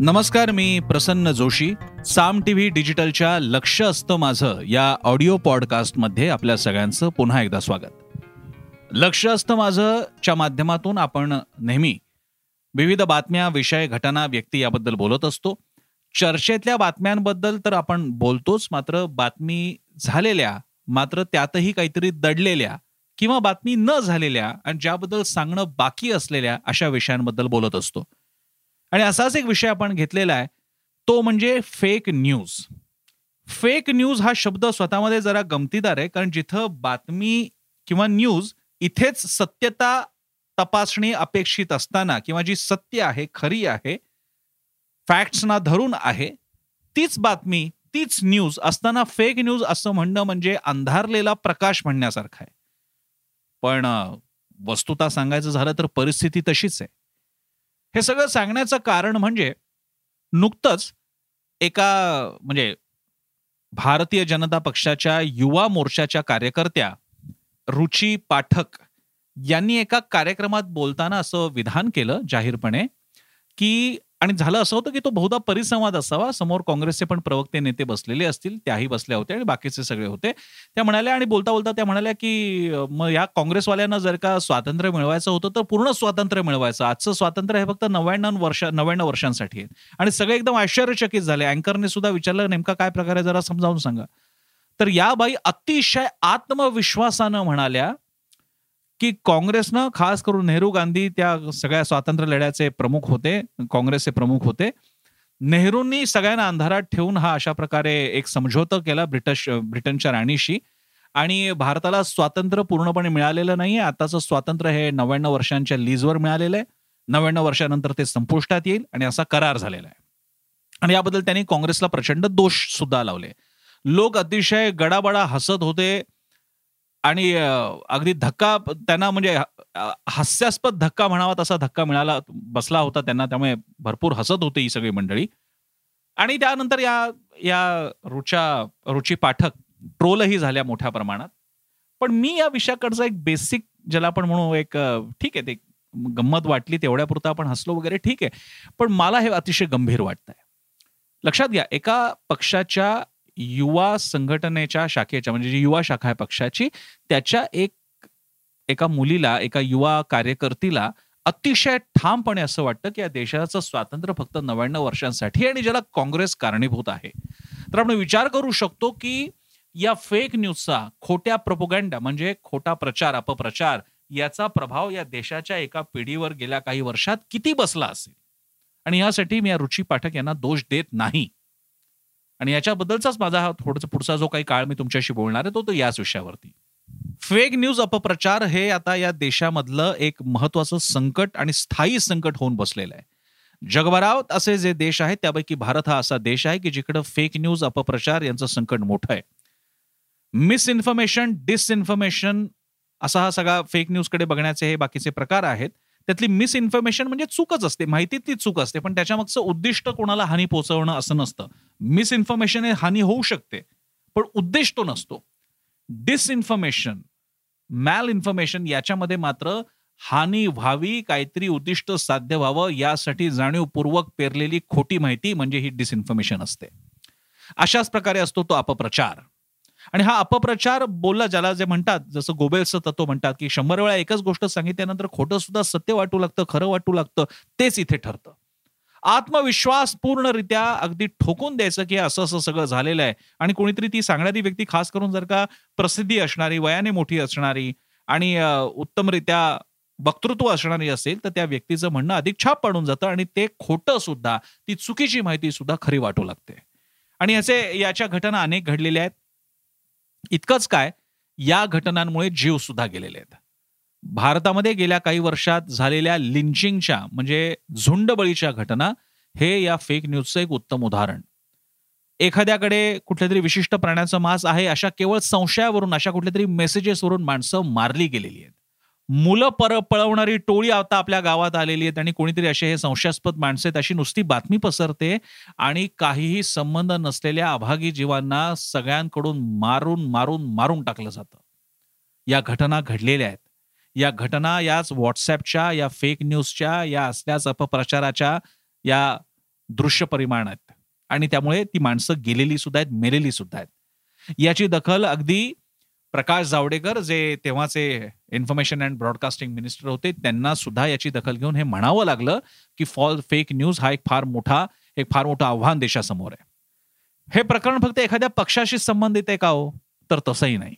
नमस्कार मी प्रसन्न जोशी. साम टीव्ही डिजिटलच्या लक्ष असतं माझं या ऑडिओ पॉडकास्टमध्ये आपल्या सगळ्यांचं पुन्हा एकदा स्वागत. लक्ष असतं माझं च्या माध्यमातून आपण नेहमी विविध बातम्या विषय घटना व्यक्ती याबद्दल बोलत असतो. चर्चेतल्या बातम्यांबद्दल तर आपण बोलतोच मात्र बातमी झालेल्या मात्र त्यातही काहीतरी दडलेल्या किंवा बातमी न झालेल्या आणि ज्याबद्दल सांगणं बाकी असलेल्या अशा विषयांबद्दल बोलत असतो. आणि असाच एक विषय आपण घेतलेला आहे तो म्हणजे फेक न्यूज फेक न्यूज हा शब्द स्वतःमध्ये जरा गमतीदार आहे कारण जिथं बातमी किंवा न्यूज इथेच सत्यता तपासणी अपेक्षित असताना किंवा जी सत्य आहे खरी आहे फॅक्ट्सना धरून आहे तीच बातमी तीच न्यूज असताना फेक न्यूज असं म्हणणं म्हणजे अंधारलेला प्रकाश म्हणण्यासारखा आहे. पण वस्तुता सांगायचं झालं तर परिस्थिती तशीच आहे. हे सगळं सांगण्याचं कारण म्हणजे नुकतंच एका म्हणजे भारतीय जनता पक्षाच्या युवा मोर्चाच्या कार्यकर्त्या रुची पाठक यांनी एका कार्यक्रमात बोलताना असं विधान केलं जाहीरपणे की आणि झालं असं होतं की तो बहुधा परिसंवाद असावा. समोर काँग्रेसचे पण प्रवक्ते नेते बसलेले असतील त्याही बसल्या होत्या आणि बाकीचे सगळे होते. त्या म्हणाल्या आणि बोलता बोलता त्या म्हणाल्या की मग या काँग्रेसवाल्यांना जर का स्वातंत्र्य मिळवायचं होतं तर पूर्ण स्वातंत्र्य मिळवायचं. आजचं स्वातंत्र्य हे फक्त नव्याण्णव वर्ष नव्याण्णव वर्षांसाठी आहे. आणि सगळे एकदम आश्चर्यचकित झाले. अँकरने सुद्धा विचारलं नेमका काय प्रकारे जरा समजावून सांगा. तर या बाई अतिशय आत्मविश्वासानं म्हणाल्या की काँग्रेसनं खास करून नेहरू गांधी त्या सगळ्या स्वातंत्र्य लढ्याचे प्रमुख होते काँग्रेसचे प्रमुख होते. नेहरूंनी सगळ्यांना अंधारात ठेवून हा अशा प्रकारे एक समझोता केला ब्रिटिश ब्रिटनच्या राणीशी. आणि भारताला स्वातंत्र्य पूर्णपणे मिळालेलं नाहीये. आताचं स्वातंत्र्य हे नव्याण्णव वर्षांच्या लीजवर मिळालेलं आहे. नव्याण्णव वर्षानंतर ते संपुष्टात येईल आणि असा करार झालेला आहे. आणि याबद्दल त्यांनी काँग्रेसला प्रचंड दोष सुद्धा लावले. लोक अतिशय गडाबडा हसत होते. आणि अगदी धक्का त्यांना म्हणजे हास्यास्पद धक्का म्हणावा तसा धक्का मिळाला बसला होता त्यांना त्यामुळे भरपूर हसत होते ही सगळी मंडळी. आणि त्यानंतर या या रुचा रुची पाठक ट्रोलही झाल्या मोठ्या प्रमाणात. पण मी या विषयाकडचा एक बेसिक ज्याला आपण म्हणू एक ठीक आहे ते गंमत वाटली तेवढ्यापुरता आपण हसलो वगैरे ठीक आहे. पण मला हे अतिशय गंभीर वाटतंय. लक्षात घ्या एका पक्षाच्या युवा संघटनेच्या शाखेच्या म्हणजे जी युवा शाखा आहे पक्षाची त्याच्या एक एका मुलीला एका युवा कार्यकर्तीला अतिशय ठामपणे असं वाटतं की या देशाचं स्वातंत्र्य फक्त नव्याण्णव वर्षांसाठी आणि ज्याला काँग्रेस कारणीभूत आहे. तर आपण विचार करू शकतो की या फेक न्यूजचा खोट्या प्रपोगँडा म्हणजे खोटा प्रचार अपप्रचार याचा प्रभाव या देशाच्या एका पिढीवर गेल्या काही वर्षात किती बसला असेल? आणि यासाठी मी या रुची पाठक यांना दोष देत नाही. आणि याच्याबद्दलचाच माझा हा थोडासा पुढचा जो काही काळ मी तुमच्याशी बोलणार आहे तो तो याच विषयावरती. फेक न्यूज अपप्रचार हे आता या देशामधलं एक महत्वाचं संकट आणि स्थायी संकट होऊन बसलेलं आहे. जगभरात असे जे देश आहेत त्यापैकी भारत हा असा देश आहे की जिकडं फेक न्यूज अपप्रचार यांचं संकट मोठं आहे. मिसइन्फॉर्मेशन डिसइन्फॉर्मेशन असा हा सगळा फेक न्यूजकडे बघण्याचे हे बाकीचे प्रकार आहेत. त्यातली मिसइन्फॉर्मेशन म्हणजे चूकच असते माहितीतली चूक असते पण त्याच्यामागचं उद्दिष्ट कोणाला हानी पोहोचवणं असं नसतं. मिसइन्फॉर्मेशन हे हानी होऊ शकते पण उद्देश तो नसतो. डिसइन्फॉर्मेशन मॅल इन्फॉर्मेशन याच्यामध्ये मात्र हानी व्हावी काहीतरी उद्दिष्ट साध्य व्हावं यासाठी जाणीवपूर्वक पेरलेली खोटी माहिती म्हणजे ही डिसइन्फॉर्मेशन असते. अशाच प्रकारे असतो तो अपप्रचार. आणि हा अपप्रचार बोलला ज्याला जे म्हणतात जसं गोबेलचं तत्व म्हणतात की शंभर वेळा एकच गोष्ट सांगितल्यानंतर खोटं सुद्धा सत्य वाटू लागतं खरं वाटू लागतं तेच इथे ठरतं. आत्मविश्वास पूर्णरित्या अगदी ठोकून द्यायचं की असं असं सगळं झालेलं आहे. आणि कोणीतरी ती सांगणारी व्यक्ती खास करून जर का प्रसिद्धी असणारी वयाने मोठी असणारी आणि उत्तमरित्या वक्तृत्व असणारी असेल तर त्या व्यक्तीचं म्हणणं अधिक छाप पाडून जातं आणि ते खोटं सुद्धा ती चुकीची माहिती सुद्धा खरी वाटू लागते. आणि याचे याच्या घटना अनेक घडलेल्या आहेत. इतकंच काय या घटनांमुळे जीव सुद्धा गेलेले आहेत. भारतामध्ये गेल्या काही वर्षात झालेल्या लिंचिंगच्या म्हणजे झुंडबळीच्या घटना हे या फेक न्यूजचं एक उत्तम उदाहरण. एखाद्याकडे कुठल्या तरी विशिष्ट प्राण्याचं मांस आहे अशा केवळ संशयावरून अशा कुठल्या तरी मेसेजेसवरून माणसं मारली गेलेली आहेत. मुलं पर पळवणारी टोळी आता आपल्या गावात आलेली आहेत आणि कोणीतरी असे हे संशयास्पद माणसं आहेत अशी नुसती बातमी पसरते आणि काहीही संबंध नसलेल्या अभागी जीवांना सगळ्यांकडून मारून मारून मारून टाकलं जातं. या घटना घडलेल्या आहेत. या घटना याच व्हॉट्सॲपच्या या फेक न्यूजच्या या असल्याच अपप्रचाराच्या या दृश्य परिमाण आहेत. आणि त्यामुळे ती माणसं गेलेली सुद्धा आहेत मेलेली सुद्धा आहेत. याची दखल अगदी प्रकाश जावडेकर जे तेव्हाचे इन्फॉर्मेशन अँड ब्रॉडकास्टिंग मिनिस्टर होते त्यांना सुद्धा याची दखल घेऊन हे म्हणावं लागलं की फॉल फेक न्यूज हा एक फार मोठा एक फार मोठं आव्हान देशासमोर आहे. हे प्रकरण फक्त एखाद्या पक्षाशी संबंधित आहे का हो? तर तसंही नाही.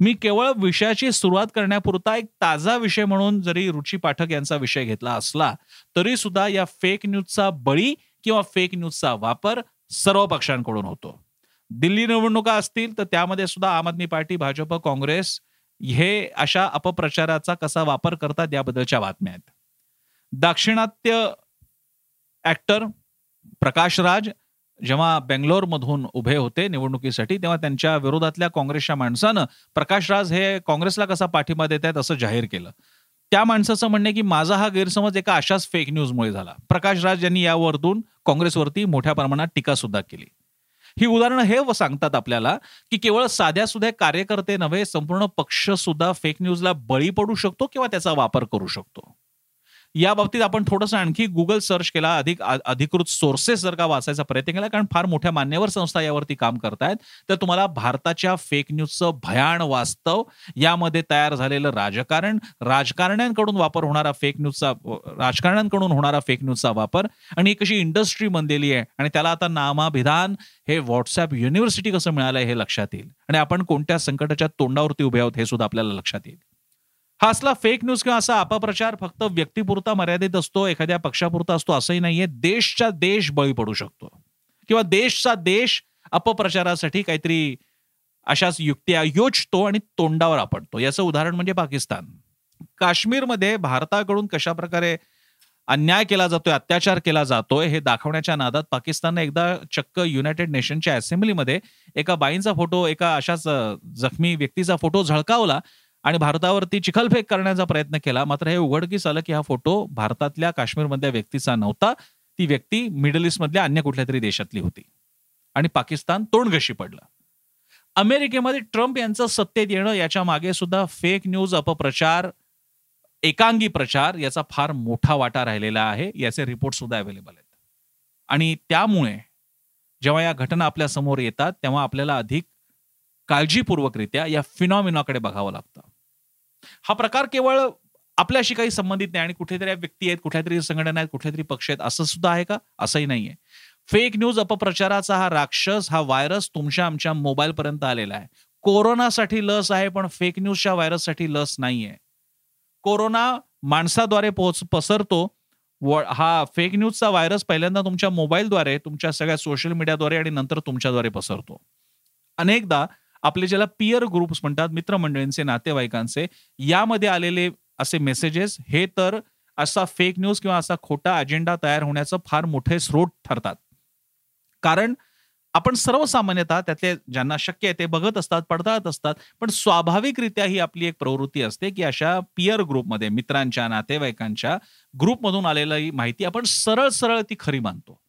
मी केवळ विषयाची सुरुवात करण्यापुरता एक ताजा विषय म्हणून जरी रुची पाठक यांचा विषय घेतला असला तरी सुद्धा या फेक न्यूजचा बळी किंवा फेक न्यूजचा वापर सर्व पक्षांकडून होतो. दिल्ली निवडणुका असतील तर त्यामध्ये सुद्धा आम आदमी पार्टी भाजप काँग्रेस हे अशा अपप्रचाराचा कसा वापर करतात याबद्दलच्या बातम्या आहेत. दाक्षिणात्य ऍक्टर प्रकाश राज जेव्हा बेंगलोरमधून उभे होते निवडणुकीसाठी तेव्हा त्यांच्या विरोधातल्या काँग्रेसच्या माणसानं प्रकाश राज हे काँग्रेसला कसा पाठिंबा देत आहेत असं जाहीर केलं. त्या माणसाचं म्हणणे की माझा हा गैरसमज एका अशाच फेक न्यूजमुळे झाला. प्रकाश राज यांनी यावरतून काँग्रेसवरती मोठ्या प्रमाणात टीका सुद्धा केली. ही उदाहरणं हे सांगतात आपल्याला की केवळ साध्या सुद्धा कार्यकर्ते नव्हे संपूर्ण पक्ष सुद्धा फेक न्यूजला बळी पडू शकतो किंवा त्याचा वापर करू शकतो. या बाबतीत आपण थोडंसं आणखी गुगल सर्च केला अधिक अधिकृत सोर्सेस जर का वाचायचा प्रयत्न केला कारण फार मोठ्या मान्यवर संस्था यावरती काम करतायत तर तुम्हाला भारताच्या फेक न्यूजचं भयान वास्तव यामध्ये तयार झालेलं राजकारण राजकारण्यांकडून वापर होणारा फेक न्यूजचा राजकारण्यांकडून होणारा फेक न्यूजचा वापर आणि एक अशी इंडस्ट्री बनलेली आहे आणि त्याला आता नामाभिधान हे व्हॉट्सअप युनिव्हर्सिटी कसं मिळालंय हे लक्षात येईल. आणि आपण कोणत्या संकटाच्या तोंडावरती उभे आहोत हे सुद्धा आपल्याला लक्षात येईल. हा असला फेक न्यूज किंवा असा अपप्रचार फक्त व्यक्तीपुरता मर्यादित असतो एखाद्या पक्षापुरता असतो असंही नाहीये. देशचा देश बळी पडू शकतो. किंवा देशचा देश अपप्रचारासाठी काहीतरी अशाच युक्त्या योजतो आणि तोंडावर आपटतो याचं उदाहरण म्हणजे पाकिस्तान. काश्मीरमध्ये भारताकडून कशा प्रकारे अन्याय केला जातोय अत्याचार केला जातोय हे दाखवण्याच्या नादात पाकिस्तानने एकदा चक्क युनायटेड नेशनच्या असेंब्लीमध्ये एका बाईंचा फोटो एका अशाच जखमी व्यक्तीचा फोटो झळकावला. आणि भारतावरती चिखलफेक करण्याचा प्रयत्न केला. मात्र हे उघडकीस आलं की हा फोटो भारतातल्या काश्मीरमधल्या व्यक्तीचा नव्हता. ती व्यक्ती मिडल ईस्टमधल्या अन्य कुठल्या तरी देशातली होती. आणि पाकिस्तान तोंडघशी पडलं. अमेरिकेमध्ये ट्रम्प यांचं सत्तेत येणं याच्या मागे सुद्धा फेक न्यूज अपप्रचार एकांगी प्रचार याचा फार मोठा वाटा राहिलेला आहे. याचे रिपोर्ट सुद्धा अवेलेबल आहेत. आणि त्यामुळे जेव्हा या घटना आपल्यासमोर येतात तेव्हा आपल्याला अधिक काळजीपूर्वकरित्या या फिनॉमिनाकडे बघावं लागतं. हा प्रकार केवळ आपल्याशी काही संबंधित नाही आणि कुठेतरी व्यक्ती आहेत कुठल्या तरी संघटना आहेत कुठल्या तरी पक्ष आहेत असं सुद्धा आहे का? असंही नाहीये. फेक न्यूज अपप्रचाराचा हा राक्षस हा व्हायरस तुमच्या आमच्या मोबाईल पर्यंत आलेला आहे. कोरोनासाठी लस आहे पण फेक न्यूजच्या व्हायरससाठी लस नाहीये. कोरोना माणसाद्वारे पोहोच पसरतो. हा फेक न्यूजचा व्हायरस पहिल्यांदा तुमच्या मोबाईलद्वारे तुमच्या सगळ्या सोशल मीडियाद्वारे आणि नंतर तुमच्याद्वारे पसरतो. अनेकदा आपले ज्याला पियर ग्रुप्स म्हणतात मित्रमंडळींचे नातेवाईकांचे यामध्ये आलेले असे मेसेजेस हे तर असा फेक न्यूज किंवा असा खोटा अजेंडा तयार होण्याचं फार मोठे स्रोत ठरतात. कारण आपण सर्वसामान्यतः त्यातले ज्यांना शक्य आहे ते बघत असतात पडताळत असतात पण स्वाभाविकरित्या ही आपली एक प्रवृत्ती असते की अशा पियर ग्रुपमध्ये मित्रांच्या नातेवाईकांच्या ग्रुपमधून आलेली माहिती आपण सरळ सरळ ती खरी मानतो.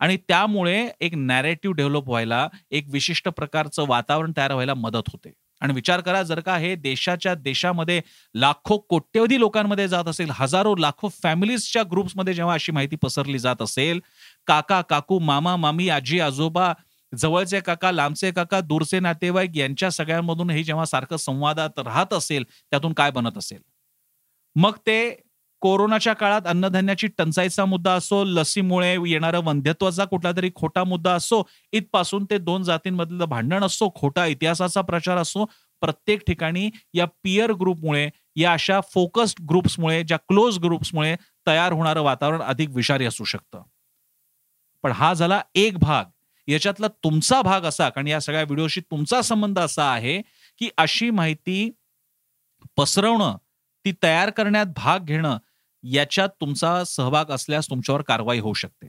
आणि त्यामुळे एक नॅरेटिव्ह डेव्हलप व्हायला एक विशिष्ट प्रकारचं वातावरण तयार व्हायला मदत होते. आणि विचार करा जर का हे देशाच्या देशामध्ये लाखो कोट्यवधी लोकांमध्ये जात असेल हजारो लाखो फॅमिलीजच्या ग्रुप्समध्ये जेव्हा अशी माहिती पसरली जात असेल काका काकू मामा मामी आजी आजोबा जवळचे काका लांबचे काका दूरचे नातेवाईक यांच्या सगळ्यांमधून हे जेव्हा सारखं संवादात राहत असेल त्यातून काय बनत असेल? मग ते कोरोनाच्या काळात अन्नधान्याची टंचाईचा मुद्दा असो लसीमुळे येणारा वंध्यत्वाचा कुठला तरी खोटा मुद्दा असो इथपासून ते दोन जातींमधलं भांडण असो खोटा इतिहासाचा प्रचार असो प्रत्येक ठिकाणी या पियर ग्रुपमुळे या अशा फोकस्ड ग्रुप्समुळे ज्या क्लोज ग्रुप्समुळे तयार होणारं वातावरण अधिक विषारी असू शकतं. पण हा झाला एक भाग. याच्यातला तुमचा भाग असा कारण या सगळ्या व्हिडिओशी तुमचा संबंध असा आहे की अशी माहिती पसरवणं ती तयार करण्यात भाग घेणं याच्यात तुमचा सहभाग असल्यास तुमच्यावर कारवाई होऊ शकते.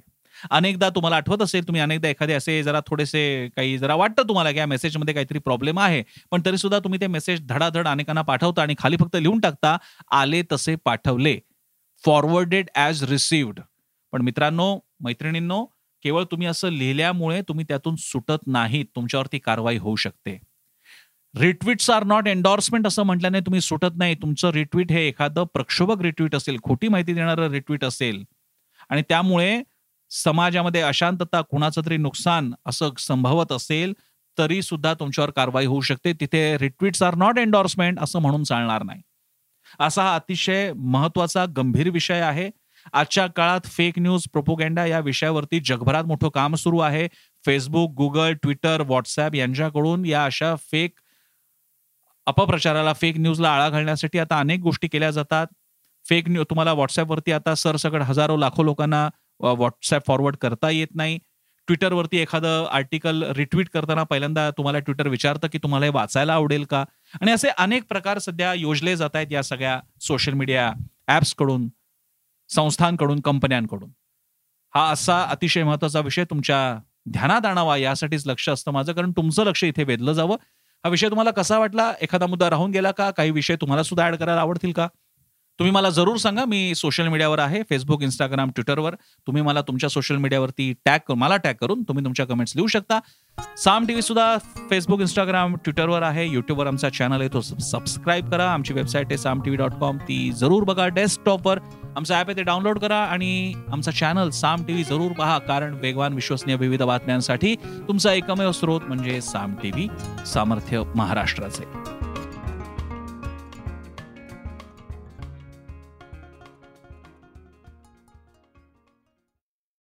अनेकदा तुम्हाला आठवत असेल तुम्ही अनेकदा एखादे असे जरा थोडेसे काही जरा वाटतं तुम्हाला की या मेसेजमध्ये काहीतरी प्रॉब्लेम आहे. पण तरी सुद्धा तुम्ही ते मेसेज धडाधड अनेकांना पाठवता आणि खाली फक्त लिहून टाकता आले तसे पाठवले. फॉरवर्डेड ॲज रिसिव्ड पण मित्रांनो मैत्रिणींनो केवळ तुम्ही असं लिहिल्यामुळे तुम्ही त्यातून सुटत नाहीत. तुमच्यावरती कारवाई होऊ शकते. रिट्विट्स आर नॉट एन्डॉर्समेंट असं म्हटल्याने तुम्ही सुटत नाही. तुमचं रिट्विट हे एखादं प्रक्षोभक रिट्विट असेल खोटी माहिती देणारं रिट्विट असेल. आणि त्यामुळे समाजामध्ये अशांतता कुणाचं तरी नुकसान असं संभवत असेल तरी सुद्धा तुमच्यावर कारवाई होऊ शकते. तिथे रिट्वीट्स आर नॉट एन्डॉर्समेंट असं म्हणून चालणार नाही. असा हा अतिशय महत्त्वाचा गंभीर विषय आहे. आजच्या काळात फेक न्यूज प्रोपोगेंडा या विषयावरती जगभरात मोठं काम सुरू आहे. फेसबुक गुगल ट्विटर व्हॉट्सअप यांच्याकडून या अशा फेक अपप्रचाराला फेक न्यूजला आळा घालण्यासाठी आता अनेक गोष्टी केल्या जातात. फेक न्यूज तुम्हाला व्हॉट्सअपवरती आता सरसकट हजारो लाखो लोकांना व्हॉट्सअप फॉरवर्ड करता येत नाही. ट्विटरवरती एखादं आर्टिकल रिट्वीट करताना पहिल्यांदा तुम्हाला ट्विटर विचारतं की तुम्हाला हे वाचायला आवडेल का? आणि असे अनेक प्रकार सध्या योजले जात आहेत या सगळ्या सोशल मीडिया ऍप्सकडून संस्थांकडून कंपन्यांकडून. हा असा अतिशय महत्त्वाचा विषय तुमच्या ध्यानात आणावा यासाठीच लक्ष असतं माझं कारण तुमचं लक्ष इथे वेधलं जावं. हा विषय तुम्हाला कसा वाटला? एखादा मुद्दा राहून गेला का? काही विषय तुम्हाला सुद्धा ऍड करायला आवडतील का? तुम्ही मला जरूर सांगा. मी सोशल मीडियावर आहे. फेसबुक इंस्टाग्राम ट्विटरवर तुम्ही मला तुमच्या सोशल मीडियावरती टॅग मला टॅग करून तुम्ही तुमच्या कमेंट्स लिहू शकता. साम टीव्ही सुद्धा फेसबुक इंस्टाग्राम ट्विटरवर आहे. युट्यूबवर आमचा चॅनल आहे. तो सबस्क्राईब करा. आमची वेबसाईट आहे साम टीव्ही डॉट कॉम ती जरूर बघा. डेस्कटॉपवर आमचं ॲप आहे ते डाउनलोड करा आणि आमचा चॅनल साम टीव्ही जरूर पहा कारण वेगवान विश्वसनीय विविध बातम्यांसाठी तुमचा एकमेव स्रोत म्हणजे साम टीव्ही सामर्थ्य महाराष्ट्राचे.